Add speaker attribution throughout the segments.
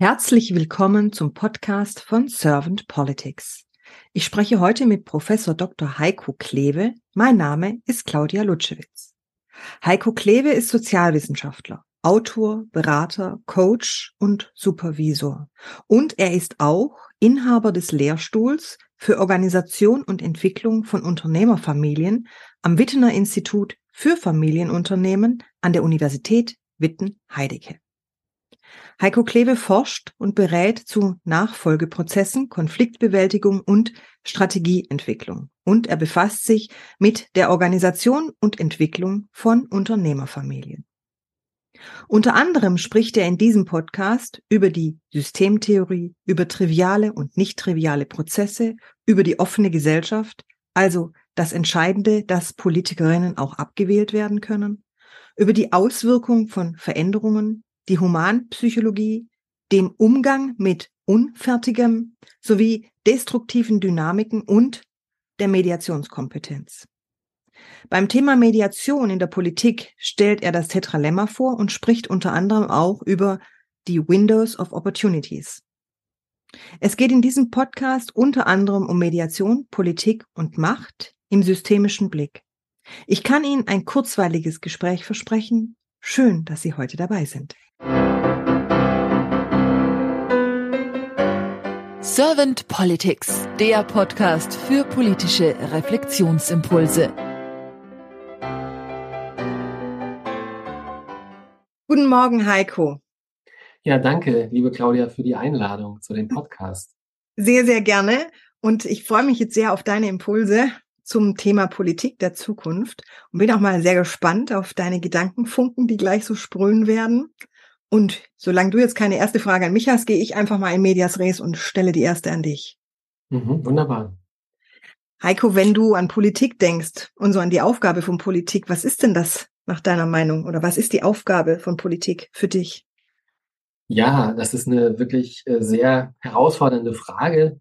Speaker 1: Herzlich willkommen zum Podcast von Servant Politics. Ich spreche heute mit Professor Dr. Heiko Kleve. Mein Name ist Claudia Lutschewitz. Heiko Kleve ist Sozialwissenschaftler, Autor, Berater, Coach und Supervisor. Und er ist auch Inhaber des Lehrstuhls für Organisation und Entwicklung von Unternehmerfamilien am Wittener Institut für Familienunternehmen an der Universität Witten-Heidecke. Heiko Kleve forscht und berät zu Nachfolgeprozessen, Konfliktbewältigung und Strategieentwicklung. Und er befasst sich mit der Organisation und Entwicklung von Unternehmerfamilien. Unter anderem spricht er in diesem Podcast über die Systemtheorie, über triviale und nicht triviale Prozesse, über die offene Gesellschaft, also das Entscheidende, dass Politikerinnen auch abgewählt werden können, über die Auswirkung von Veränderungen, die Humanpsychologie, den Umgang mit unfertigem sowie destruktiven Dynamiken und der Mediationskompetenz. Beim Thema Mediation in der Politik stellt er das Tetralemma vor und spricht unter anderem auch über die Windows of Opportunities. Es geht in diesem Podcast unter anderem um Mediation, Politik und Macht im systemischen Blick. Ich kann Ihnen ein kurzweiliges Gespräch versprechen. Schön, dass Sie heute dabei sind.
Speaker 2: Servant Politics, der Podcast für politische Reflexionsimpulse.
Speaker 1: Guten Morgen, Heiko.
Speaker 3: Ja, danke, liebe Claudia, für die Einladung zu dem Podcast.
Speaker 1: Sehr, sehr gerne. Und ich freue mich jetzt sehr auf deine Impulse zum Thema Politik der Zukunft und bin auch mal sehr gespannt auf deine Gedankenfunken, die gleich so sprühen werden. Und solange du jetzt keine erste Frage an mich hast, gehe ich einfach mal in Medias Res und stelle die erste an dich.
Speaker 3: Mhm, wunderbar.
Speaker 1: Heiko, wenn du an Politik denkst und so an die Aufgabe von Politik, was ist denn das nach deiner Meinung oder was ist die Aufgabe von Politik für dich?
Speaker 3: Ja, das ist eine wirklich äh, sehr herausfordernde Frage,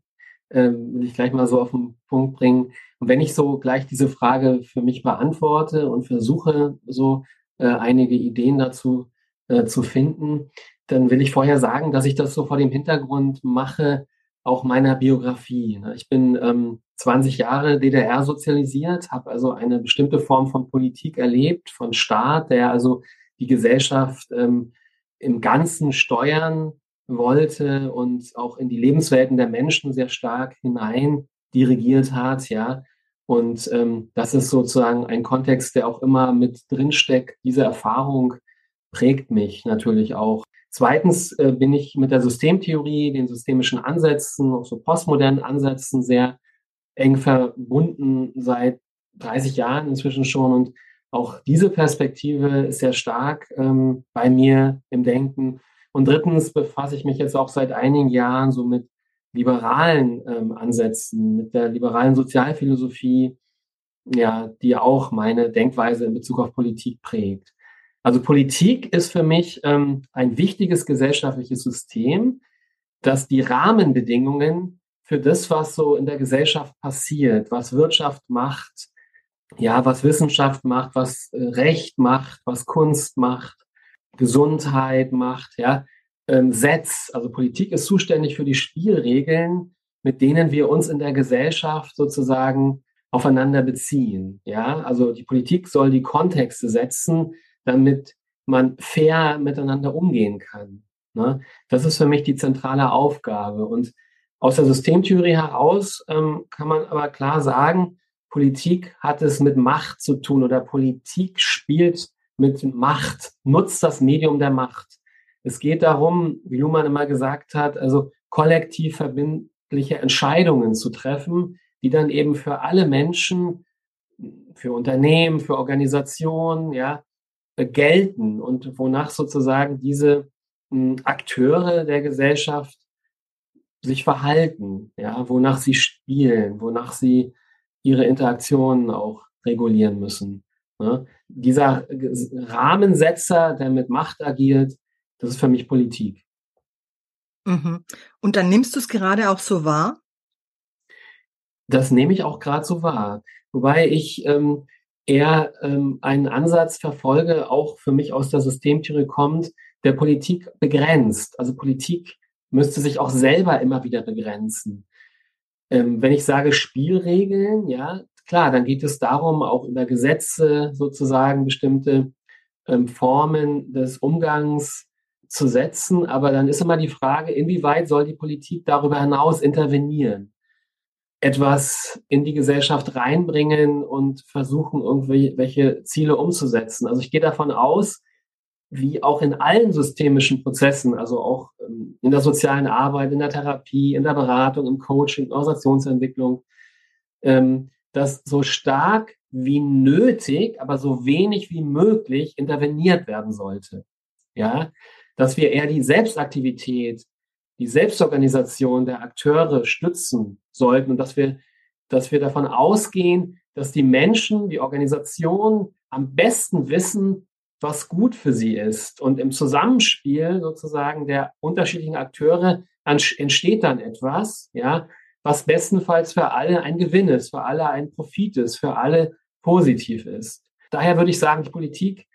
Speaker 3: ähm, will ich gleich mal so auf den Punkt bringen. Und wenn ich so gleich diese Frage für mich beantworte und versuche, so äh, einige Ideen dazu äh, zu finden, dann will ich vorher sagen, dass ich das so vor dem Hintergrund mache, auch meiner Biografie. Ne? Ich bin ähm, 20 Jahre DDR sozialisiert, habe also eine bestimmte Form von Politik erlebt, von Staat, der also die Gesellschaft ähm, im Ganzen steuern wollte und auch in die Lebenswelten der Menschen sehr stark hinein dirigiert hat, ja. Und ähm, das ist sozusagen ein Kontext, der auch immer mit drinsteckt, diese Erfahrung prägt mich natürlich auch. Zweitens äh, bin ich mit der Systemtheorie, den systemischen Ansätzen, auch so postmodernen Ansätzen sehr eng verbunden seit 30 Jahren inzwischen schon. Und auch diese Perspektive ist sehr stark ähm, bei mir im Denken. Und drittens befasse ich mich jetzt auch seit einigen Jahren so mit liberalen ähm, Ansätzen, mit der liberalen Sozialphilosophie, ja, die auch meine Denkweise in Bezug auf Politik prägt. Also Politik ist für mich ähm, ein wichtiges gesellschaftliches System, das die Rahmenbedingungen für das, was so in der Gesellschaft passiert, was Wirtschaft macht, ja, was Wissenschaft macht, was äh, Recht macht, was Kunst macht, Gesundheit macht, ja, ähm, setzt. Also Politik ist zuständig für die Spielregeln, mit denen wir uns in der Gesellschaft sozusagen aufeinander beziehen. Ja, also die Politik soll die Kontexte setzen, damit man fair miteinander umgehen kann. Ne? Das ist für mich die zentrale Aufgabe. Und aus der Systemtheorie heraus ähm, kann man aber klar sagen, Politik hat es mit Macht zu tun oder Politik spielt mit Macht, nutzt das Medium der Macht. Es geht darum, wie Luhmann immer gesagt hat, also kollektiv verbindliche Entscheidungen zu treffen, die dann eben für alle Menschen, für Unternehmen, für Organisationen, ja, gelten und wonach sozusagen diese hm, Akteure der Gesellschaft sich verhalten, ja, wonach sie spielen, wonach sie ihre Interaktionen auch regulieren müssen. Ne? Dieser Rahmensetzer, der mit Macht agiert, das ist für mich Politik.
Speaker 1: Mhm. Und dann nimmst du es gerade auch so wahr?
Speaker 3: Das nehme ich auch gerade so wahr. Wobei ich ähm, eher ähm, einen Ansatz verfolge, auch für mich aus der Systemtheorie kommt, der Politik begrenzt. Also Politik müsste sich auch selber immer wieder begrenzen. Ähm, wenn ich sage Spielregeln, ja, klar, dann geht es darum, auch über Gesetze sozusagen bestimmte ähm, Formen des Umgangs zu setzen. Aber dann ist immer die Frage, inwieweit soll die Politik darüber hinaus intervenieren? Etwas in die Gesellschaft reinbringen und versuchen, irgendwelche Ziele umzusetzen. Also ich gehe davon aus, wie auch in allen systemischen Prozessen, also auch ähm, in der sozialen Arbeit, in der Therapie, in der Beratung, im Coaching, Organisationsentwicklung, ähm, dass so stark wie nötig, aber so wenig wie möglich interveniert werden sollte. Ja, dass wir eher die Selbstaktivität, die Selbstorganisation der Akteure stützen sollten und dass wir, dass wir davon ausgehen, dass die Menschen, die Organisation am besten wissen, was gut für sie ist. Und im Zusammenspiel sozusagen der unterschiedlichen Akteure entsteht dann etwas, ja, was bestenfalls für alle ein Gewinn ist, für alle ein Profit ist, für alle positiv ist. Daher würde ich sagen, die Politik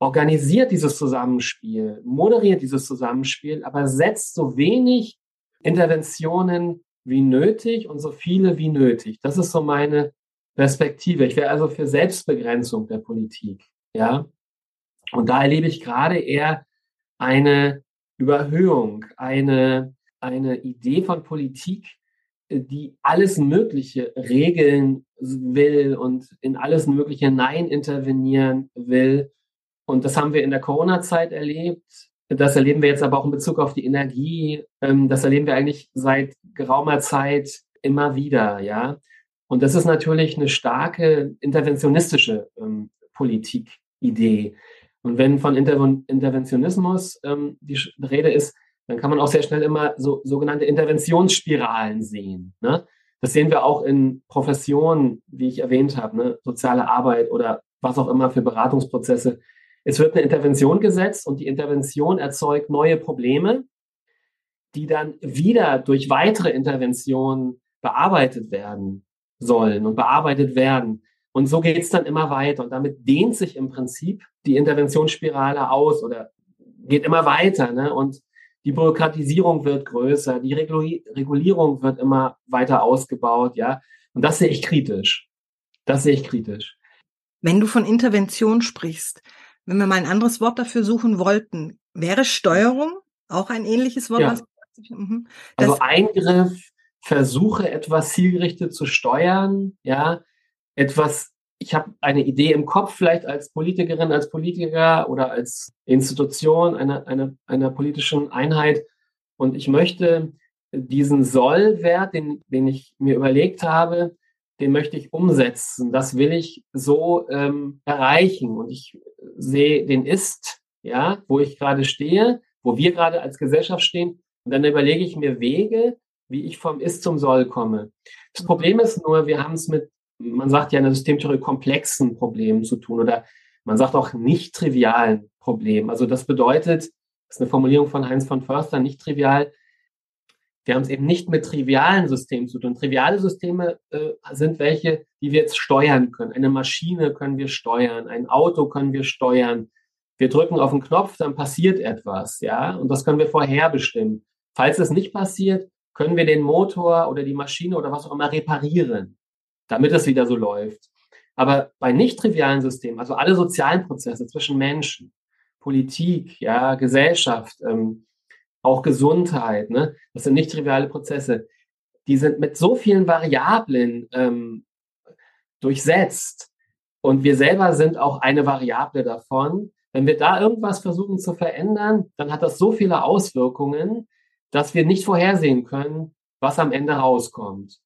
Speaker 3: organisiert dieses Zusammenspiel, moderiert dieses Zusammenspiel, aber setzt so wenig Interventionen wie nötig und so viele wie nötig. Das ist so meine Perspektive. Ich wäre also für Selbstbegrenzung der Politik, ja. Und da erlebe ich gerade eher eine Überhöhung, eine, eine Idee von Politik, die alles Mögliche regeln will und in alles Mögliche Nein intervenieren will. Und das haben wir in der Corona-Zeit erlebt. Das erleben wir jetzt aber auch in Bezug auf die Energie. Ähm, das erleben wir eigentlich seit geraumer Zeit immer wieder, ja. Und das ist natürlich eine starke interventionistische ähm, Politikidee. Und wenn von Interven Interventionismus ähm, die Rede ist, dann kann man auch sehr schnell immer so sogenannte Interventionsspiralen sehen. Ne? Das sehen wir auch in Professionen, wie ich erwähnt habe, ne? soziale Arbeit oder was auch immer für Beratungsprozesse. Es wird eine Intervention gesetzt und die Intervention erzeugt neue Probleme, die dann wieder durch weitere Interventionen bearbeitet werden sollen und bearbeitet werden. Und so geht es dann immer weiter. Und damit dehnt sich im Prinzip die Interventionsspirale aus oder geht immer weiter. Ne? Und die Bürokratisierung wird größer, die Regulierung wird immer weiter ausgebaut, ja. Und das sehe ich kritisch. Das sehe ich kritisch.
Speaker 1: Wenn du von Intervention sprichst, wenn wir mal ein anderes Wort dafür suchen wollten, wäre Steuerung auch ein ähnliches Wort?
Speaker 3: Ja. Mhm. Also Eingriff, versuche etwas zielgerichtet zu steuern, ja, etwas, ich habe eine Idee im Kopf, vielleicht als Politikerin, als Politiker oder als Institution einer, einer, einer politischen Einheit. Und ich möchte diesen Sollwert, den, den ich mir überlegt habe, den möchte ich umsetzen. Das will ich so ähm, erreichen. Und ich sehe den Ist, ja, wo ich gerade stehe, wo wir gerade als Gesellschaft stehen. Und dann überlege ich mir Wege, wie ich vom Ist zum Soll komme. Das Problem ist nur, wir haben es mit man sagt ja in der Systemtheorie komplexen Problemen zu tun oder man sagt auch nicht trivialen Problemen. Also das bedeutet, das ist eine Formulierung von Heinz von Förster, nicht trivial. Wir haben es eben nicht mit trivialen Systemen zu tun. Triviale Systeme äh, sind welche, die wir jetzt steuern können. Eine Maschine können wir steuern, ein Auto können wir steuern. Wir drücken auf den Knopf, dann passiert etwas, ja, und das können wir vorherbestimmen. Falls es nicht passiert, können wir den Motor oder die Maschine oder was auch immer reparieren damit es wieder so läuft. Aber bei nicht trivialen Systemen, also alle sozialen Prozesse zwischen Menschen, Politik, ja, Gesellschaft, ähm, auch Gesundheit, ne, das sind nicht triviale Prozesse. Die sind mit so vielen Variablen ähm, durchsetzt. Und wir selber sind auch eine Variable davon. Wenn wir da irgendwas versuchen zu verändern, dann hat das so viele Auswirkungen, dass wir nicht vorhersehen können, was am Ende rauskommt.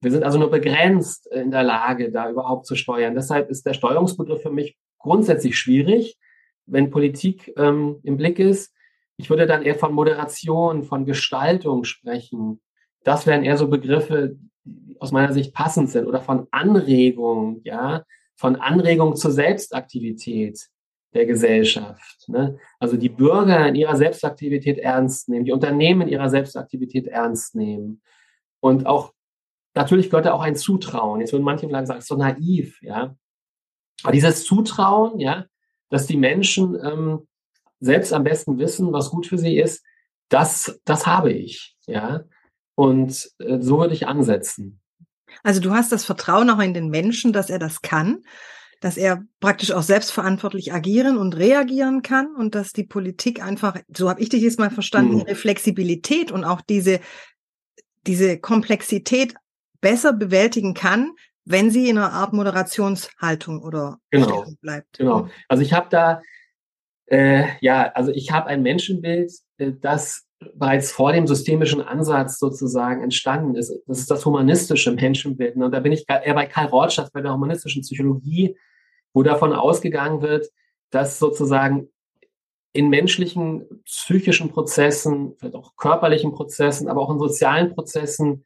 Speaker 3: Wir sind also nur begrenzt in der Lage, da überhaupt zu steuern. Deshalb ist der Steuerungsbegriff für mich grundsätzlich schwierig, wenn Politik ähm, im Blick ist. Ich würde dann eher von Moderation, von Gestaltung sprechen. Das wären eher so Begriffe, die aus meiner Sicht passend sind oder von Anregung, ja, von Anregung zur Selbstaktivität der Gesellschaft. Ne? Also die Bürger in ihrer Selbstaktivität ernst nehmen, die Unternehmen in ihrer Selbstaktivität ernst nehmen und auch Natürlich gehört da auch ein Zutrauen. Jetzt würden manche vielleicht sagen, es ist so naiv, ja. Aber dieses Zutrauen, ja, dass die Menschen ähm, selbst am besten wissen, was gut für sie ist, das, das habe ich, ja. Und äh, so würde ich ansetzen.
Speaker 1: Also du hast das Vertrauen auch in den Menschen, dass er das kann, dass er praktisch auch selbstverantwortlich agieren und reagieren kann und dass die Politik einfach, so habe ich dich jetzt mal verstanden, mhm. ihre Flexibilität und auch diese, diese Komplexität besser bewältigen kann, wenn sie in einer Art Moderationshaltung oder
Speaker 3: genau. bleibt. Genau. Also ich habe da, äh, ja, also ich habe ein Menschenbild, äh, das bereits vor dem systemischen Ansatz sozusagen entstanden ist. Das ist das humanistische Menschenbild. Und da bin ich eher bei Karl Rorschach, bei der humanistischen Psychologie, wo davon ausgegangen wird, dass sozusagen in menschlichen, psychischen Prozessen, vielleicht auch körperlichen Prozessen, aber auch in sozialen Prozessen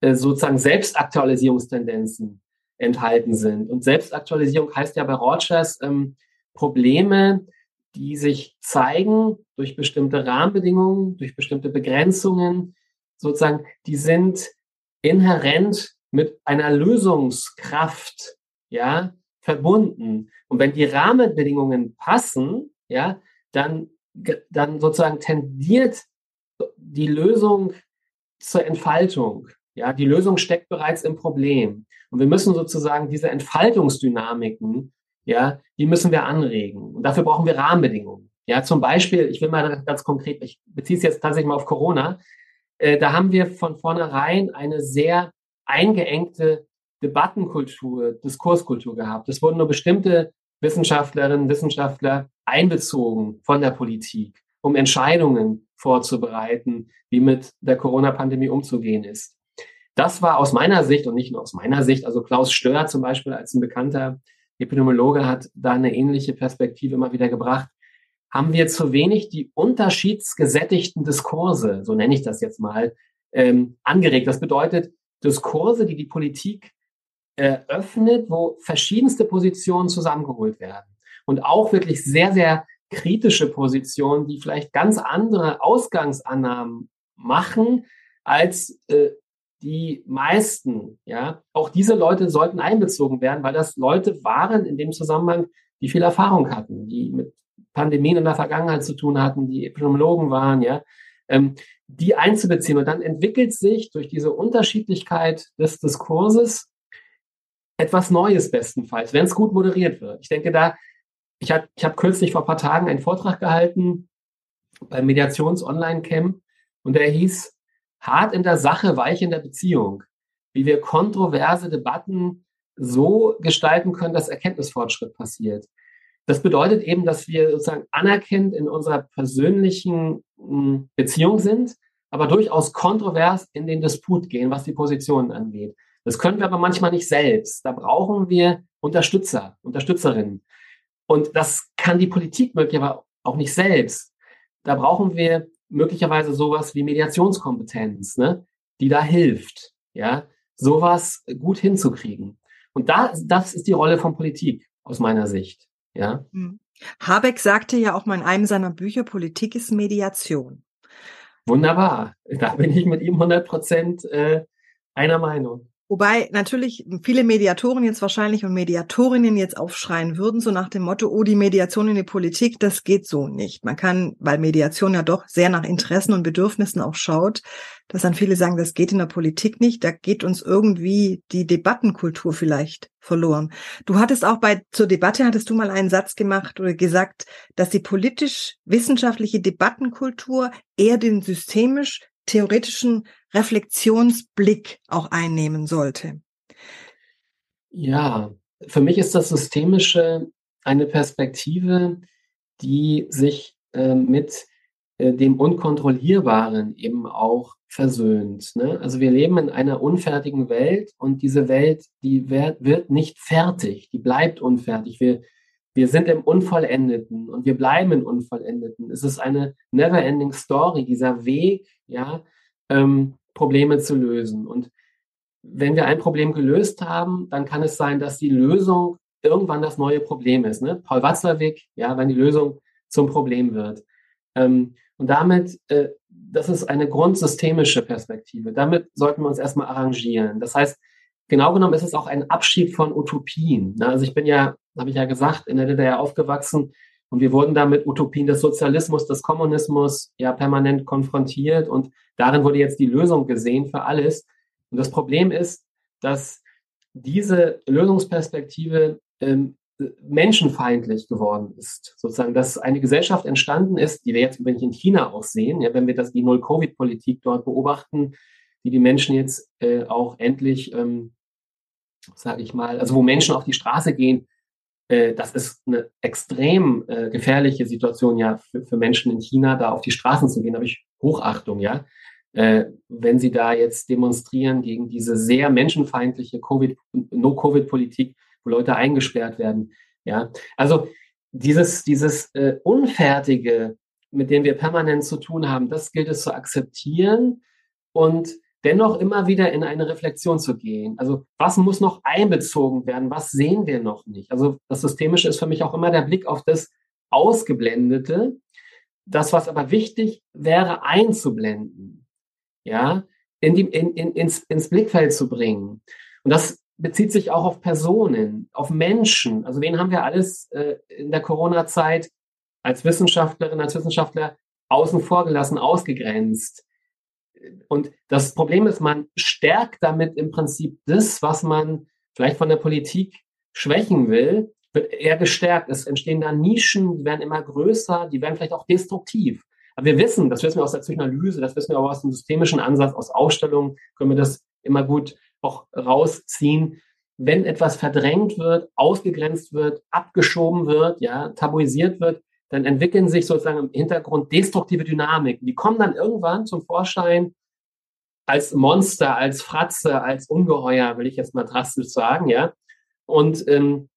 Speaker 3: äh, sozusagen Selbstaktualisierungstendenzen enthalten sind. Und Selbstaktualisierung heißt ja bei Rogers ähm, Probleme, die sich zeigen durch bestimmte Rahmenbedingungen, durch bestimmte Begrenzungen, sozusagen, die sind inhärent mit einer Lösungskraft, ja, verbunden. Und wenn die Rahmenbedingungen passen, ja, dann, dann sozusagen tendiert die Lösung zur Entfaltung. Ja, die Lösung steckt bereits im Problem. Und wir müssen sozusagen diese Entfaltungsdynamiken, ja, die müssen wir anregen. Und dafür brauchen wir Rahmenbedingungen. Ja, zum Beispiel, ich will mal ganz konkret, ich beziehe es jetzt tatsächlich mal auf Corona. Äh, da haben wir von vornherein eine sehr eingeengte Debattenkultur, Diskurskultur gehabt. Es wurden nur bestimmte Wissenschaftlerinnen, Wissenschaftler einbezogen von der Politik, um Entscheidungen vorzubereiten, wie mit der Corona-Pandemie umzugehen ist. Das war aus meiner Sicht und nicht nur aus meiner Sicht, also Klaus Stör zum Beispiel als ein bekannter Epidemiologe hat da eine ähnliche Perspektive immer wieder gebracht, haben wir zu wenig die unterschiedsgesättigten Diskurse, so nenne ich das jetzt mal, ähm, angeregt. Das bedeutet Diskurse, die die Politik eröffnet, wo verschiedenste Positionen zusammengeholt werden. Und auch wirklich sehr, sehr kritische Positionen, die vielleicht ganz andere Ausgangsannahmen machen als äh, die meisten. Ja, auch diese Leute sollten einbezogen werden, weil das Leute waren in dem Zusammenhang, die viel Erfahrung hatten, die mit Pandemien in der Vergangenheit zu tun hatten, die Epidemiologen waren, ja, ähm, die einzubeziehen. Und dann entwickelt sich durch diese Unterschiedlichkeit des Diskurses etwas Neues bestenfalls, wenn es gut moderiert wird. Ich denke da, ich habe ich hab kürzlich vor ein paar Tagen einen Vortrag gehalten beim Mediations-Online-Camp und der hieß Hart in der Sache, weich in der Beziehung. Wie wir kontroverse Debatten so gestalten können, dass Erkenntnisfortschritt passiert. Das bedeutet eben, dass wir sozusagen anerkennt in unserer persönlichen hm, Beziehung sind, aber durchaus kontrovers in den Disput gehen, was die Positionen angeht. Das können wir aber manchmal nicht selbst. Da brauchen wir Unterstützer, Unterstützerinnen. Und das kann die Politik möglicherweise auch nicht selbst. Da brauchen wir möglicherweise sowas wie Mediationskompetenz, ne, die da hilft, ja, sowas gut hinzukriegen. Und da, das ist die Rolle von Politik aus meiner Sicht, ja. Hm.
Speaker 1: Habeck sagte ja auch mal in einem seiner Bücher, Politik ist Mediation.
Speaker 3: Wunderbar. Da bin ich mit ihm 100 Prozent äh, einer Meinung.
Speaker 1: Wobei natürlich viele Mediatoren jetzt wahrscheinlich und Mediatorinnen jetzt aufschreien würden, so nach dem Motto, oh, die Mediation in die Politik, das geht so nicht. Man kann, weil Mediation ja doch sehr nach Interessen und Bedürfnissen auch schaut, dass dann viele sagen, das geht in der Politik nicht, da geht uns irgendwie die Debattenkultur vielleicht verloren. Du hattest auch bei, zur Debatte hattest du mal einen Satz gemacht oder gesagt, dass die politisch-wissenschaftliche Debattenkultur eher den systemisch theoretischen Reflexionsblick auch einnehmen sollte?
Speaker 3: Ja, für mich ist das Systemische eine Perspektive, die sich äh, mit äh, dem Unkontrollierbaren eben auch versöhnt. Ne? Also wir leben in einer unfertigen Welt und diese Welt, die wird, wird nicht fertig, die bleibt unfertig. Wir, wir sind im Unvollendeten und wir bleiben im Unvollendeten. Es ist eine never-ending Story, dieser Weg, ja, ähm, Probleme zu lösen. Und wenn wir ein Problem gelöst haben, dann kann es sein, dass die Lösung irgendwann das neue Problem ist. Ne? Paul Watzlawick, ja, wenn die Lösung zum Problem wird. Ähm, und damit, äh, das ist eine grundsystemische Perspektive. Damit sollten wir uns erstmal arrangieren. Das heißt, genau genommen ist es auch ein Abschied von Utopien. Ne? Also ich bin ja, habe ich ja gesagt, in der DDR aufgewachsen. Und wir wurden da mit Utopien des Sozialismus, des Kommunismus ja permanent konfrontiert. Und darin wurde jetzt die Lösung gesehen für alles. Und das Problem ist, dass diese Lösungsperspektive ähm, menschenfeindlich geworden ist. Sozusagen, dass eine Gesellschaft entstanden ist, die wir jetzt übrigens in China auch sehen, ja, wenn wir das die Null-Covid-Politik dort beobachten, die die Menschen jetzt äh, auch endlich, ähm, sage ich mal, also wo Menschen auf die Straße gehen, das ist eine extrem äh, gefährliche Situation ja für, für Menschen in China, da auf die Straßen zu gehen, da habe ich Hochachtung, ja. Äh, wenn sie da jetzt demonstrieren gegen diese sehr menschenfeindliche Covid, No-Covid-Politik, wo Leute eingesperrt werden. Ja, also dieses, dieses äh, Unfertige, mit dem wir permanent zu tun haben, das gilt es zu akzeptieren und dennoch immer wieder in eine Reflexion zu gehen. Also was muss noch einbezogen werden? Was sehen wir noch nicht? Also das Systemische ist für mich auch immer der Blick auf das Ausgeblendete. Das, was aber wichtig wäre, einzublenden. Ja, in die, in, in, ins, ins Blickfeld zu bringen. Und das bezieht sich auch auf Personen, auf Menschen. Also wen haben wir alles äh, in der Corona-Zeit als Wissenschaftlerin, als Wissenschaftler außen vor gelassen, ausgegrenzt? Und das Problem ist, man stärkt damit im Prinzip das, was man vielleicht von der Politik schwächen will, wird eher gestärkt. Es entstehen da Nischen, die werden immer größer, die werden vielleicht auch destruktiv. Aber wir wissen, das wissen wir aus der Psychoanalyse, das wissen wir auch aus dem systemischen Ansatz, aus Ausstellungen können wir das immer gut auch rausziehen. Wenn etwas verdrängt wird, ausgegrenzt wird, abgeschoben wird, ja, tabuisiert wird, dann entwickeln sich sozusagen im Hintergrund destruktive Dynamiken. Die kommen dann irgendwann zum Vorschein als Monster, als Fratze, als Ungeheuer, will ich jetzt mal drastisch sagen, ja. Und ähm,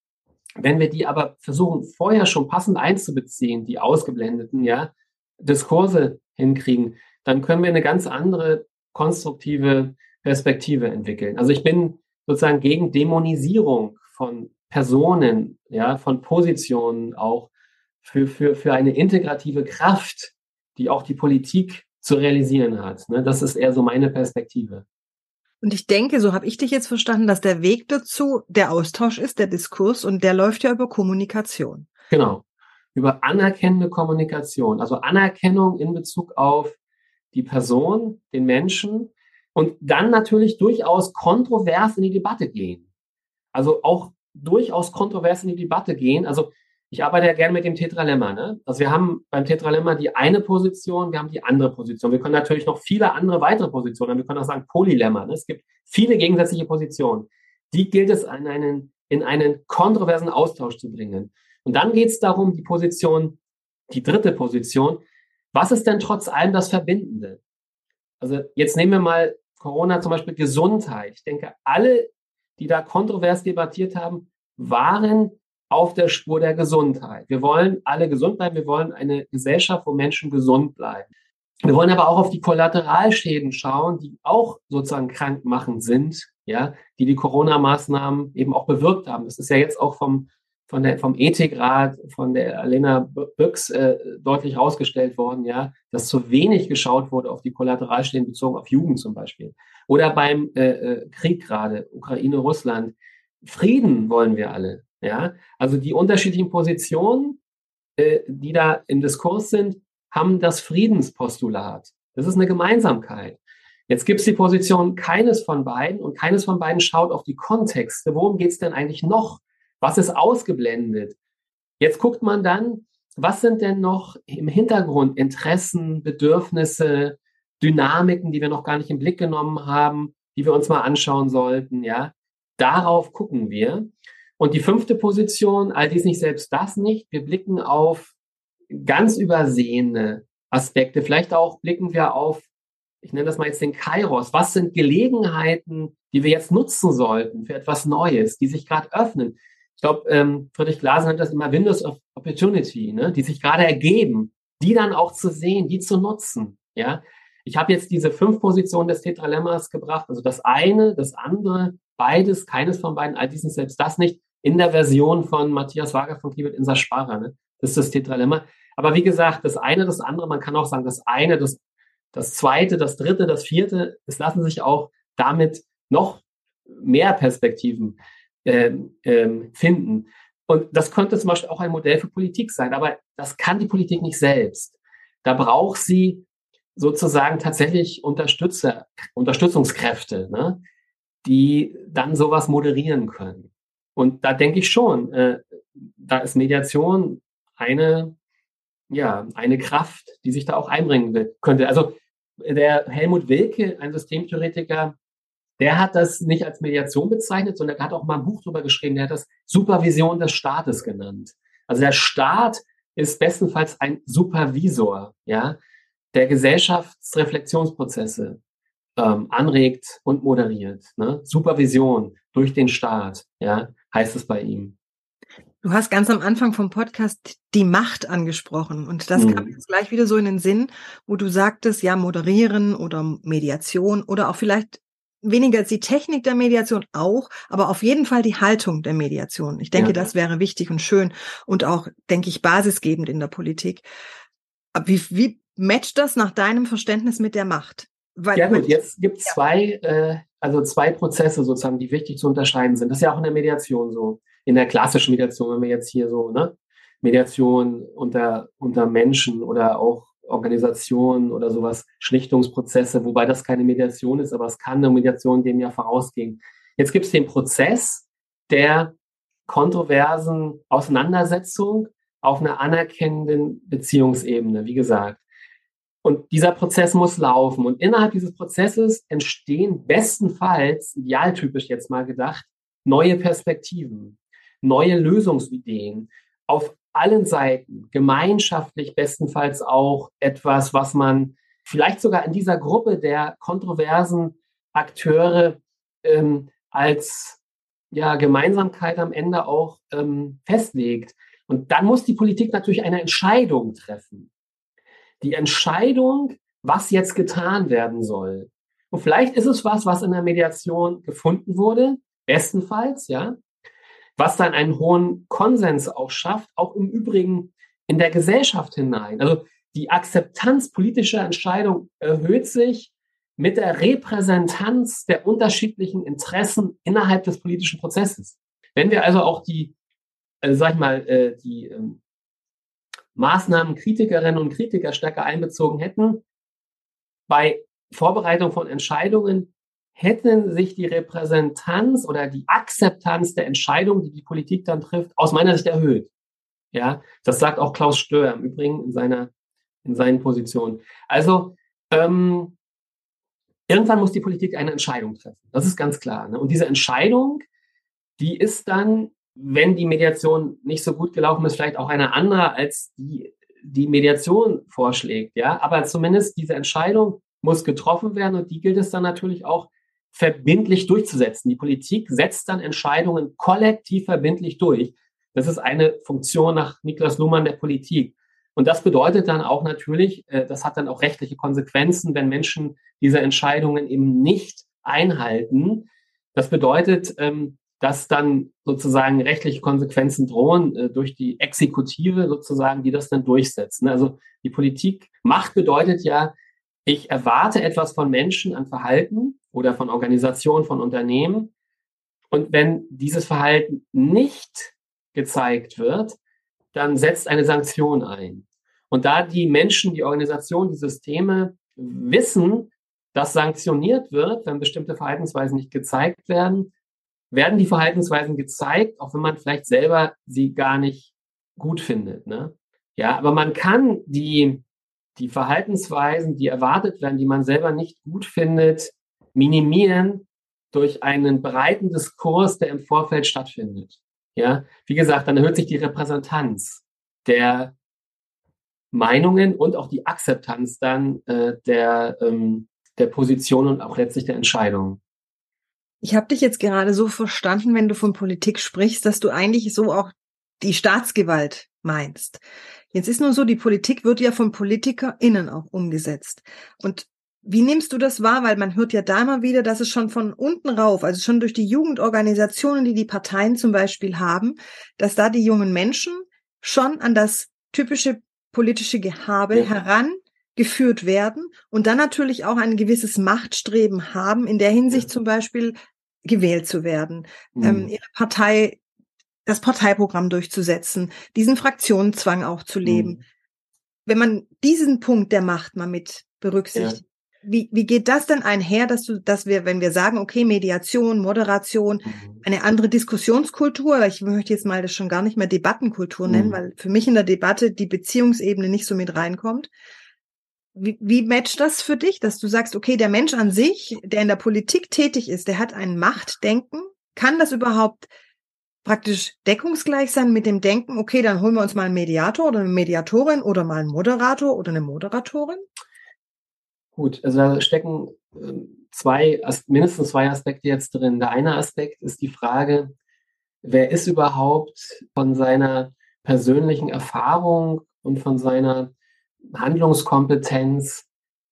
Speaker 3: wenn wir die aber versuchen, vorher schon passend einzubeziehen, die ausgeblendeten, ja, Diskurse hinkriegen, dann können wir eine ganz andere konstruktive Perspektive entwickeln. Also ich bin sozusagen gegen Dämonisierung von Personen, ja, von Positionen auch für, für, für eine integrative Kraft, die auch die Politik zu realisieren hat. Ne? Das ist eher so meine Perspektive.
Speaker 1: Und ich denke, so habe ich dich jetzt verstanden, dass der Weg dazu der Austausch ist, der Diskurs, und der läuft ja über Kommunikation.
Speaker 3: Genau, über anerkennende Kommunikation, also Anerkennung in Bezug auf die Person, den Menschen, und dann natürlich durchaus kontrovers in die Debatte gehen. Also auch durchaus kontrovers in die Debatte gehen. Also ich arbeite ja gerne mit dem Tetralemma. Ne? Also wir haben beim Tetralemma die eine Position, wir haben die andere Position. Wir können natürlich noch viele andere weitere Positionen haben. Wir können auch sagen Polylemma. Ne? Es gibt viele gegensätzliche Positionen. Die gilt es in einen, in einen kontroversen Austausch zu bringen. Und dann geht es darum, die Position, die dritte Position, was ist denn trotz allem das Verbindende? Also jetzt nehmen wir mal Corona zum Beispiel Gesundheit. Ich denke, alle, die da kontrovers debattiert haben, waren auf der Spur der Gesundheit. Wir wollen alle gesund bleiben. Wir wollen eine Gesellschaft, wo Menschen gesund bleiben. Wir wollen aber auch auf die Kollateralschäden schauen, die auch sozusagen krankmachend sind, ja, die die Corona-Maßnahmen eben auch bewirkt haben. Das ist ja jetzt auch vom von der, vom Ethikrat, von der Alena Büchs äh, deutlich herausgestellt worden, ja, dass zu wenig geschaut wurde auf die Kollateralschäden bezogen auf Jugend zum Beispiel. Oder beim äh, äh, Krieg gerade, Ukraine, Russland. Frieden wollen wir alle, ja. Also die unterschiedlichen Positionen, äh, die da im Diskurs sind, haben das Friedenspostulat. Das ist eine Gemeinsamkeit. Jetzt gibt es die Position keines von beiden und keines von beiden schaut auf die Kontexte. Worum geht es denn eigentlich noch? Was ist ausgeblendet? Jetzt guckt man dann, was sind denn noch im Hintergrund Interessen, Bedürfnisse, Dynamiken, die wir noch gar nicht im Blick genommen haben, die wir uns mal anschauen sollten, ja? Darauf gucken wir. Und die fünfte Position, all dies nicht selbst das nicht. Wir blicken auf ganz übersehene Aspekte. Vielleicht auch blicken wir auf, ich nenne das mal jetzt den Kairos. Was sind Gelegenheiten, die wir jetzt nutzen sollten für etwas Neues, die sich gerade öffnen? ich glaube, ähm, Friedrich Glaser nennt das immer Windows of Opportunity, ne, die sich gerade ergeben, die dann auch zu sehen, die zu nutzen. Ja, ich habe jetzt diese fünf Positionen des Tetralemmas gebracht, also das eine, das andere, beides, keines von beiden, all diesen selbst das nicht, in der Version von Matthias Wager von Kliebert Insa Sparer. Ne? Das ist das Tetralemma. Aber wie gesagt, das eine, das andere, man kann auch sagen, das eine, das, das zweite, das dritte, das vierte, es lassen sich auch damit noch mehr Perspektiven ähm, ähm, finden. Und das könnte zum Beispiel auch ein Modell für Politik sein, aber das kann die Politik nicht selbst. Da braucht sie sozusagen tatsächlich Unterstützer, Unterstützungskräfte, ne, die dann sowas moderieren können. Und da denke ich schon, äh, da ist Mediation eine, ja, eine Kraft, die sich da auch einbringen will, könnte. Also der Helmut Wilke, ein Systemtheoretiker, der hat das nicht als Mediation bezeichnet, sondern er hat auch mal ein Buch drüber geschrieben, der hat das Supervision des Staates genannt. Also der Staat ist bestenfalls ein Supervisor, ja, der Gesellschaftsreflexionsprozesse ähm, anregt und moderiert. Ne? Supervision durch den Staat, ja, heißt es bei ihm.
Speaker 1: Du hast ganz am Anfang vom Podcast die Macht angesprochen und das mhm. kam jetzt gleich wieder so in den Sinn, wo du sagtest, ja, moderieren oder Mediation oder auch vielleicht weniger als die Technik der Mediation auch, aber auf jeden Fall die Haltung der Mediation. Ich denke, ja. das wäre wichtig und schön und auch, denke ich, basisgebend in der Politik. Wie, wie matcht das nach deinem Verständnis mit der Macht?
Speaker 3: Weil, ja gut, jetzt gibt es ja. zwei, äh, also zwei Prozesse sozusagen, die wichtig zu unterscheiden sind. Das ist ja auch in der Mediation so. In der klassischen Mediation, wenn wir jetzt hier so, ne, Mediation unter, unter Menschen oder auch Organisationen oder sowas, Schlichtungsprozesse, wobei das keine Mediation ist, aber es kann eine Mediation dem ja vorausgehen. Jetzt gibt es den Prozess der kontroversen Auseinandersetzung auf einer anerkennenden Beziehungsebene, wie gesagt. Und dieser Prozess muss laufen. Und innerhalb dieses Prozesses entstehen bestenfalls, idealtypisch jetzt mal gedacht, neue Perspektiven, neue Lösungsideen auf allen Seiten, gemeinschaftlich bestenfalls auch etwas, was man vielleicht sogar in dieser Gruppe der kontroversen Akteure ähm, als ja, Gemeinsamkeit am Ende auch ähm, festlegt. Und dann muss die Politik natürlich eine Entscheidung treffen die Entscheidung, was jetzt getan werden soll. Und vielleicht ist es was, was in der Mediation gefunden wurde, bestenfalls, ja, was dann einen hohen Konsens auch schafft, auch im Übrigen in der Gesellschaft hinein. Also die Akzeptanz politischer Entscheidungen erhöht sich mit der Repräsentanz der unterschiedlichen Interessen innerhalb des politischen Prozesses. Wenn wir also auch die, äh, sag ich mal, äh, die ähm, Maßnahmen Kritikerinnen und Kritiker stärker einbezogen hätten, bei Vorbereitung von Entscheidungen hätten sich die Repräsentanz oder die Akzeptanz der Entscheidungen, die die Politik dann trifft, aus meiner Sicht erhöht. Ja, das sagt auch Klaus Stör im Übrigen in seiner in seinen Positionen. Also ähm, irgendwann muss die Politik eine Entscheidung treffen. Das ist ganz klar. Ne? Und diese Entscheidung, die ist dann wenn die Mediation nicht so gut gelaufen ist, vielleicht auch eine andere, als die die Mediation vorschlägt, ja. Aber zumindest diese Entscheidung muss getroffen werden und die gilt es dann natürlich auch verbindlich durchzusetzen. Die Politik setzt dann Entscheidungen kollektiv verbindlich durch. Das ist eine Funktion nach Niklas Luhmann der Politik. Und das bedeutet dann auch natürlich, äh, das hat dann auch rechtliche Konsequenzen, wenn Menschen diese Entscheidungen eben nicht einhalten. Das bedeutet, ähm, dass dann sozusagen rechtliche Konsequenzen drohen äh, durch die Exekutive sozusagen, die das dann durchsetzen. Also die Politik, Macht bedeutet ja, ich erwarte etwas von Menschen an Verhalten oder von Organisationen, von Unternehmen. Und wenn dieses Verhalten nicht gezeigt wird, dann setzt eine Sanktion ein. Und da die Menschen, die Organisationen, die Systeme wissen, dass sanktioniert wird, wenn bestimmte Verhaltensweisen nicht gezeigt werden, werden die Verhaltensweisen gezeigt, auch wenn man vielleicht selber sie gar nicht gut findet. Ne? Ja, aber man kann die, die Verhaltensweisen, die erwartet werden, die man selber nicht gut findet, minimieren durch einen breiten Diskurs, der im Vorfeld stattfindet. Ja, wie gesagt, dann erhöht sich die Repräsentanz der Meinungen und auch die Akzeptanz dann äh, der, ähm, der Position und auch letztlich der Entscheidung.
Speaker 1: Ich habe dich jetzt gerade so verstanden, wenn du von Politik sprichst, dass du eigentlich so auch die Staatsgewalt meinst. Jetzt ist nur so, die Politik wird ja von PolitikerInnen auch umgesetzt. Und wie nimmst du das wahr? Weil man hört ja da immer wieder, dass es schon von unten rauf, also schon durch die Jugendorganisationen, die die Parteien zum Beispiel haben, dass da die jungen Menschen schon an das typische politische Gehabe ja. herangeführt werden und dann natürlich auch ein gewisses Machtstreben haben, in der Hinsicht zum Beispiel gewählt zu werden, ähm, mhm. ähm, ihre Partei das Parteiprogramm durchzusetzen, diesen Fraktionenzwang auch zu leben. Mhm. Wenn man diesen Punkt der Macht mal mit berücksichtigt, ja. wie, wie geht das denn einher, dass du, dass wir, wenn wir sagen, okay, Mediation, Moderation, mhm. eine andere Diskussionskultur, ich möchte jetzt mal das schon gar nicht mehr Debattenkultur nennen, mhm. weil für mich in der Debatte die Beziehungsebene nicht so mit reinkommt. Wie, wie matcht das für dich, dass du sagst, okay, der Mensch an sich, der in der Politik tätig ist, der hat ein Machtdenken, kann das überhaupt praktisch deckungsgleich sein mit dem Denken, okay, dann holen wir uns mal einen Mediator oder eine Mediatorin oder mal einen Moderator oder eine Moderatorin?
Speaker 3: Gut, also da stecken ähm, zwei, mindestens zwei Aspekte jetzt drin. Der eine Aspekt ist die Frage, wer ist überhaupt von seiner persönlichen Erfahrung und von seiner Handlungskompetenz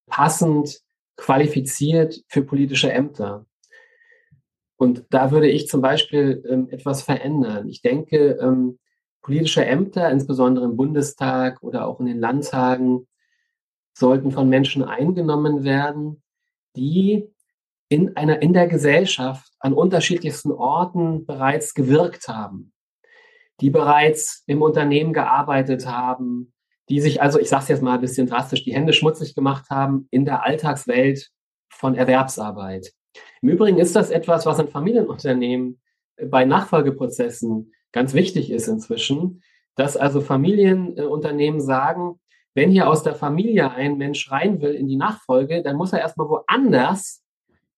Speaker 3: passend qualifiziert für politische Ämter? Und da würde ich zum Beispiel ähm, etwas verändern. Ich denke, ähm, politische Ämter, insbesondere im Bundestag oder auch in den Landtagen, sollten von Menschen eingenommen werden, die in einer, in der Gesellschaft an unterschiedlichsten Orten bereits gewirkt haben, die bereits im Unternehmen gearbeitet haben, die sich also, ich sage es jetzt mal ein bisschen drastisch, die Hände schmutzig gemacht haben in der Alltagswelt von Erwerbsarbeit. Im Übrigen ist das etwas, was in Familienunternehmen äh, bei Nachfolgeprozessen ganz wichtig ist inzwischen, dass also Familienunternehmen sagen, wenn hier aus der Familie ein Mensch rein will in die Nachfolge, dann muss er erstmal woanders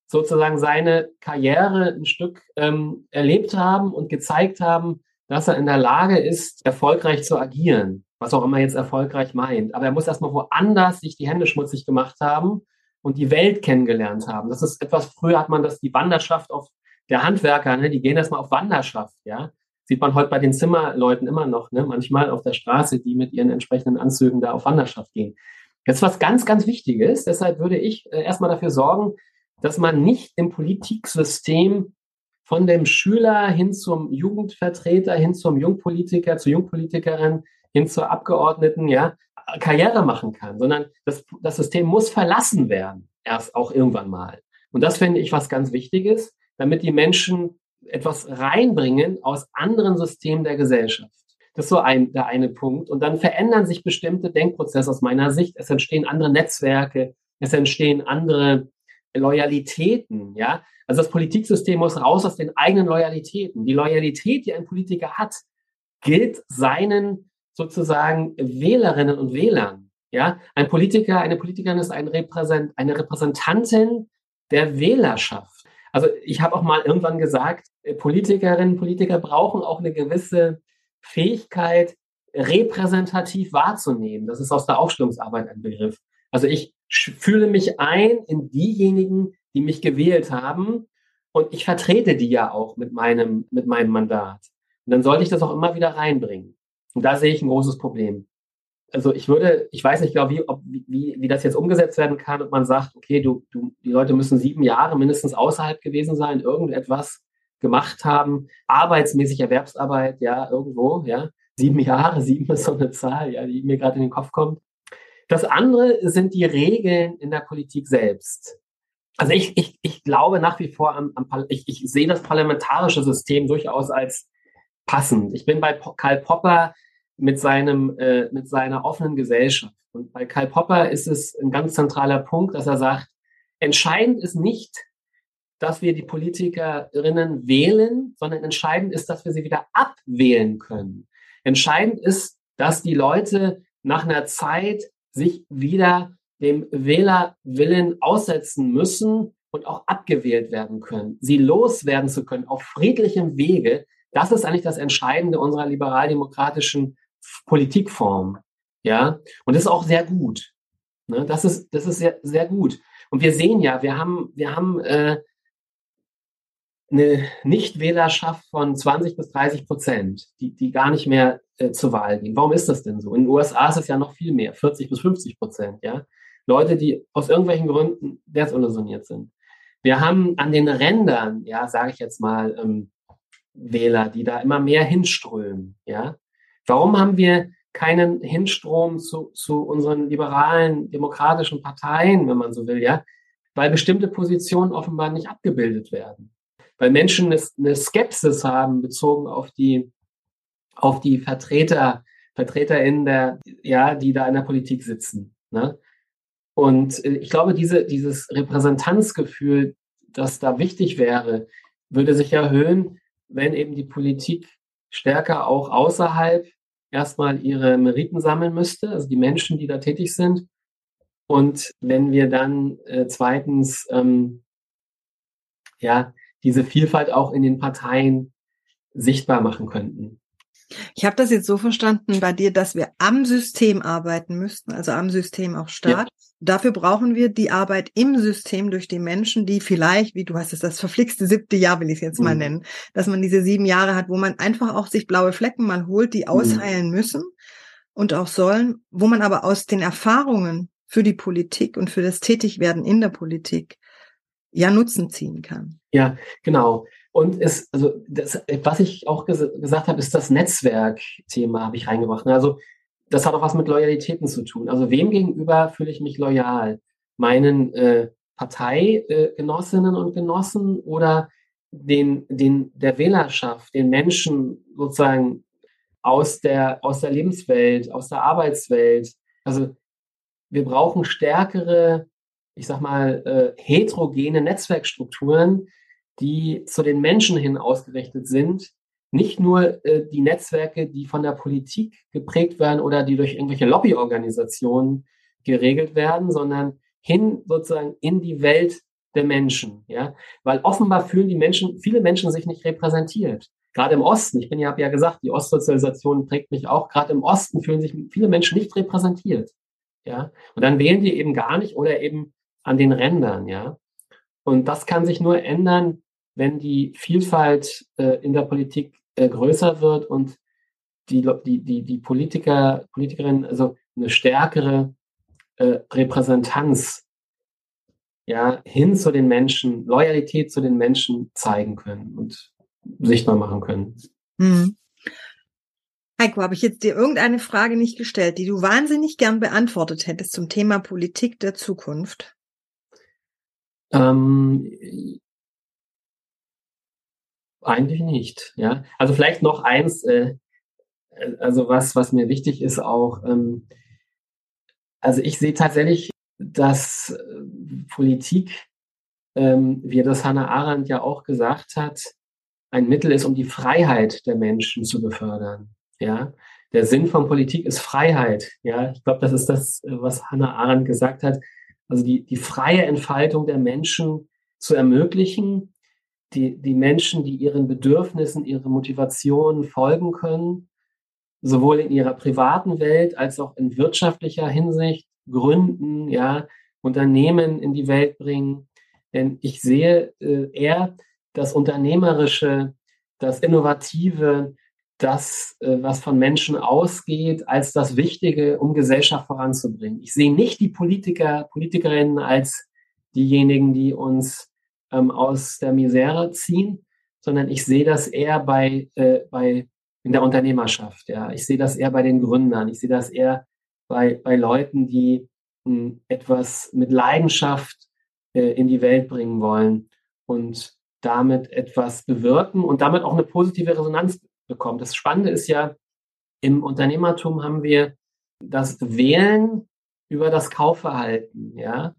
Speaker 3: sozusagen seine Karriere ein Stück ähm, erlebt haben und gezeigt haben, dass er in der Lage ist, erfolgreich zu agieren, was auch immer jetzt erfolgreich meint. Aber er muss erstmal woanders sich die Hände schmutzig gemacht haben und die Welt kennengelernt haben. Das ist etwas, früher hat man das, die Wanderschaft auf der Handwerker, ne, die gehen erstmal auf Wanderschaft, ja. Sieht man heute bei den Zimmerleuten immer noch, ne, manchmal auf der Straße, die mit ihren entsprechenden Anzügen da auf Wanderschaft gehen. Das ist was ganz, ganz Wichtiges. Deshalb würde ich äh, erstmal dafür sorgen, dass man nicht im Politiksystem von dem Schüler hin zum Jugendvertreter, hin zum Jungpolitiker, zur Jungpolitikerin, hin zur Abgeordneten, ja, Karriere machen kann, sondern das, das System muss verlassen werden, erst auch irgendwann mal. Und das finde ich was ganz Wichtiges, damit die Menschen etwas reinbringen aus anderen Systemen der Gesellschaft. Das ist so ein, der eine Punkt. Und dann verändern sich bestimmte Denkprozesse aus meiner Sicht. Es entstehen andere Netzwerke, es entstehen andere Loyalitäten, ja. Also das Politiksystem muss raus aus den eigenen Loyalitäten. Die Loyalität, die ein Politiker hat, gilt seinen sozusagen Wählerinnen und Wählern. Ja, ein Politiker, eine Politikerin ist ein Repräsent, eine Repräsentantin der Wählerschaft. Also ich habe auch mal irgendwann gesagt, äh, Politikerinnen und Politiker brauchen auch eine gewisse Fähigkeit, repräsentativ wahrzunehmen. Das ist aus der Aufstellungsarbeit ein Begriff. Also ich fühle mich ein in diejenigen, die mich gewählt haben und ich vertrete die ja auch mit meinem, mit meinem Mandat. Und dann sollte ich das auch immer wieder reinbringen. Und da sehe ich ein großes Problem. Also ich würde, ich weiß nicht genau, wie, ob, wie, wie das jetzt umgesetzt werden kann, ob man sagt, okay, du, du, die Leute müssen sieben Jahre mindestens außerhalb gewesen sein, irgendetwas gemacht haben, arbeitsmäßig Erwerbsarbeit, ja, irgendwo, ja. Sieben Jahre, sieben ist so eine Zahl, ja, die mir gerade in den Kopf kommt. Das andere sind die Regeln in der Politik selbst. Also ich, ich, ich glaube nach wie vor am, am ich, ich sehe das parlamentarische System durchaus als passend. Ich bin bei Karl Popper mit seinem, äh, mit seiner offenen Gesellschaft. Und bei Karl Popper ist es ein ganz zentraler Punkt, dass er sagt, entscheidend ist nicht, dass wir die Politikerinnen wählen, sondern entscheidend ist, dass wir sie wieder abwählen können. Entscheidend ist, dass die Leute nach einer Zeit sich wieder dem Wählerwillen aussetzen müssen und auch abgewählt werden können, sie loswerden zu können auf friedlichem Wege, das ist eigentlich das Entscheidende unserer liberaldemokratischen Politikform. Ja, und das ist auch sehr gut. Ne? Das ist, das ist sehr, sehr gut. Und wir sehen ja, wir haben, wir haben äh, eine Nichtwählerschaft von 20 bis 30 Prozent, die, die gar nicht mehr äh, zur Wahl gehen. Warum ist das denn so? In den USA ist es ja noch viel mehr, 40 bis 50 Prozent, ja. Leute, die aus irgendwelchen Gründen desillusioniert sind. Wir haben an den Rändern, ja, sage ich jetzt mal, ähm, Wähler, die da immer mehr hinströmen. Ja? Warum haben wir keinen Hinstrom zu, zu unseren liberalen, demokratischen Parteien, wenn man so will, ja? Weil bestimmte Positionen offenbar nicht abgebildet werden. Weil Menschen eine, Skepsis haben bezogen auf die auf die Vertreter, VertreterInnen der, ja, die da in der Politik sitzen. Ne? Und äh, ich glaube, diese, dieses Repräsentanzgefühl, das da wichtig wäre, würde sich erhöhen, wenn eben die Politik stärker auch außerhalb erstmal ihre Meriten sammeln müsste, also die Menschen, die da tätig sind. Und wenn wir dann äh, zweitens ähm, ja diese Vielfalt auch in den Parteien sichtbar machen könnten.
Speaker 1: Ich habe das jetzt so verstanden bei dir, dass wir am System arbeiten müssten, also am System auch stark. Ja. Dafür brauchen wir die Arbeit im System durch die Menschen, die vielleicht, wie du hast es das verflixte siebte Jahr, will ich es jetzt mhm. mal nennen, dass man diese sieben Jahre hat, wo man einfach auch sich blaue Flecken mal holt, die mhm. ausheilen mhm. müssen und auch sollen, wo man aber aus den Erfahrungen für die Politik und für das Tätigwerden in der Politik ja Nutzen ziehen kann.
Speaker 3: Ja, genau. Und es, also das, was ich auch ges gesagt habe, ist das Netzwerkthema, habe ich reingebracht. Also das hat auch was mit Loyalitäten zu tun. Also wem gegenüber fühle ich mich loyal? Meinen äh, Parteigenossinnen äh, und Genossen oder den, den der Wählerschaft, den Menschen sozusagen aus der, aus der Lebenswelt, aus der Arbeitswelt. Also wir brauchen stärkere, ich sag mal, äh, heterogene Netzwerkstrukturen, die zu den Menschen hin ausgerichtet sind. Nicht nur äh, die Netzwerke, die von der Politik geprägt werden oder die durch irgendwelche Lobbyorganisationen geregelt werden, sondern hin sozusagen in die Welt der Menschen, ja, weil offenbar fühlen die Menschen, viele Menschen sich nicht repräsentiert. Gerade im Osten, ich bin ja, habe ja gesagt, die Ostsozialisation prägt mich auch. Gerade im Osten fühlen sich viele Menschen nicht repräsentiert, ja. Und dann wählen die eben gar nicht oder eben an den Rändern, ja. Und das kann sich nur ändern, wenn die Vielfalt äh, in der Politik äh, größer wird und die, die, die, die Politiker, Politikerinnen also eine stärkere äh, Repräsentanz ja, hin zu den Menschen, Loyalität zu den Menschen zeigen können und sichtbar machen können. Hm.
Speaker 1: Heiko, habe ich jetzt dir irgendeine Frage nicht gestellt, die du wahnsinnig gern beantwortet hättest zum Thema Politik der Zukunft?
Speaker 3: Ähm, eigentlich nicht, ja. Also vielleicht noch eins, äh, also was, was mir wichtig ist auch, ähm, also ich sehe tatsächlich, dass äh, Politik, ähm, wie das Hannah Arendt ja auch gesagt hat, ein Mittel ist, um die Freiheit der Menschen zu befördern. Ja, der Sinn von Politik ist Freiheit. Ja, ich glaube, das ist das, was Hannah Arendt gesagt hat. Also die, die freie Entfaltung der Menschen zu ermöglichen die, die Menschen, die ihren Bedürfnissen, ihre Motivationen folgen können, sowohl in ihrer privaten Welt als auch in wirtschaftlicher Hinsicht gründen, ja, Unternehmen in die Welt bringen. Denn ich sehe äh, eher das Unternehmerische, das Innovative, das, äh, was von Menschen ausgeht, als das Wichtige, um Gesellschaft voranzubringen. Ich sehe nicht die Politiker, Politikerinnen als diejenigen, die uns ähm, aus der Misere ziehen, sondern ich sehe das eher bei, äh, bei in der Unternehmerschaft. Ja, ich sehe das eher bei den Gründern. Ich sehe das eher bei, bei Leuten, die mh, hm, etwas mit Leidenschaft äh, in die Welt bringen wollen und damit etwas bewirken und damit auch eine positive Resonanz bekommen. Das Spannende ist ja, im Unternehmertum haben wir das Wählen über das Kaufverhalten. Ja,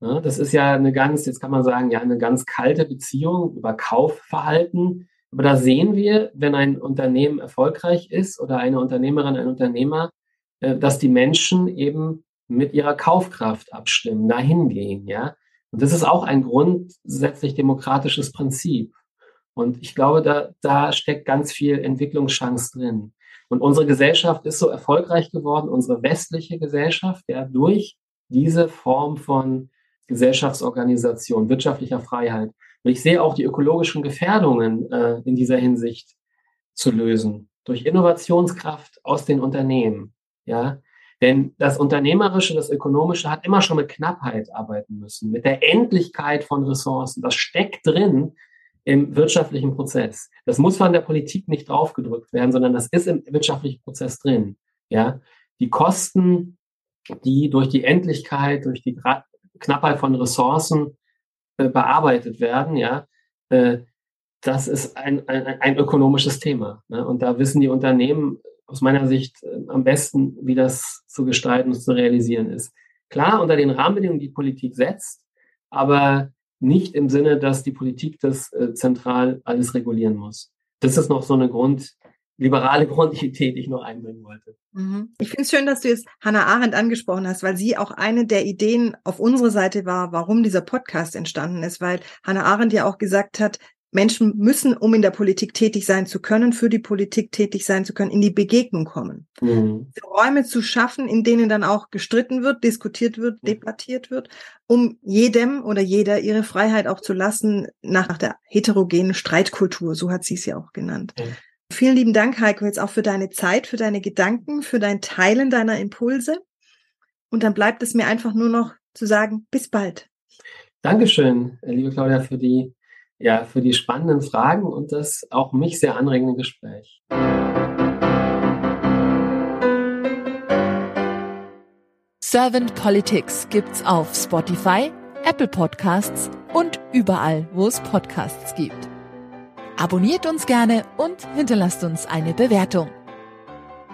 Speaker 3: Ne, das ist ja eine ganz, jetzt kann man sagen, ja, eine ganz kalte Beziehung über Kaufverhalten. Aber da sehen wir, wenn ein Unternehmen erfolgreich ist oder eine Unternehmerin, ein Unternehmer, äh, dass die Menschen eben mit ihrer Kaufkraft abstimmen, dahin gehen, ja. Und das ist auch ein grundsätzlich demokratisches Prinzip. Und ich glaube, da, da steckt ganz viel Entwicklungschance drin. Und unsere Gesellschaft ist so erfolgreich geworden, unsere westliche Gesellschaft, ja, durch diese Form von Gesellschaftsorganisation, wirtschaftlicher Freiheit. Und ich sehe auch die ökologischen Gefährdungen äh, in dieser Hinsicht zu lösen durch Innovationskraft aus den Unternehmen. Ja, denn das Unternehmerische, das Ökonomische hat immer schon mit Knappheit arbeiten müssen, mit der Endlichkeit von Ressourcen. Das steckt drin im wirtschaftlichen Prozess. Das muss von der Politik nicht draufgedrückt werden, sondern das ist im wirtschaftlichen Prozess drin. Ja, die Kosten, die durch die Endlichkeit, durch die Knappheit von Ressourcen äh, bearbeitet werden, ja, äh, das ist ein, ein, ein ökonomisches Thema. Ne? Und da wissen die Unternehmen aus meiner Sicht äh, am besten, wie das zu gestalten und zu realisieren ist. Klar, unter den Rahmenbedingungen, die Politik setzt, aber nicht im Sinne, dass die Politik das äh, zentral alles regulieren muss. Das ist noch so eine Grund, liberale Grundidee, die ich noch einbringen wollte.
Speaker 1: Mhm. Ich finde es schön, dass du jetzt Hannah Arendt angesprochen hast, weil sie auch eine der Ideen auf unserer Seite war, warum dieser Podcast entstanden ist, weil Hannah Arendt ja auch gesagt hat, Menschen müssen, um in der Politik tätig sein zu können, für die Politik tätig sein zu können, in die Begegnung kommen. Mhm. Räume zu schaffen, in denen dann auch gestritten wird, diskutiert wird, debattiert wird, um jedem oder jeder ihre Freiheit auch zu lassen nach der heterogenen Streitkultur. So hat sie es ja auch genannt. Mhm. Vielen lieben Dank, Heiko, jetzt auch für deine Zeit, für deine Gedanken, für dein Teilen deiner Impulse. Und dann bleibt es mir einfach nur noch zu sagen, bis bald.
Speaker 3: Dankeschön, liebe Claudia, für die, ja, für die spannenden Fragen und das auch mich sehr anregende Gespräch.
Speaker 2: Servant Politics gibt's auf Spotify, Apple Podcasts und überall, wo es Podcasts gibt. Abonniert uns gerne und hinterlasst uns eine Bewertung.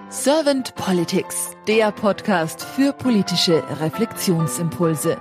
Speaker 2: Servant Politics, der Podcast für politische Reflexionsimpulse.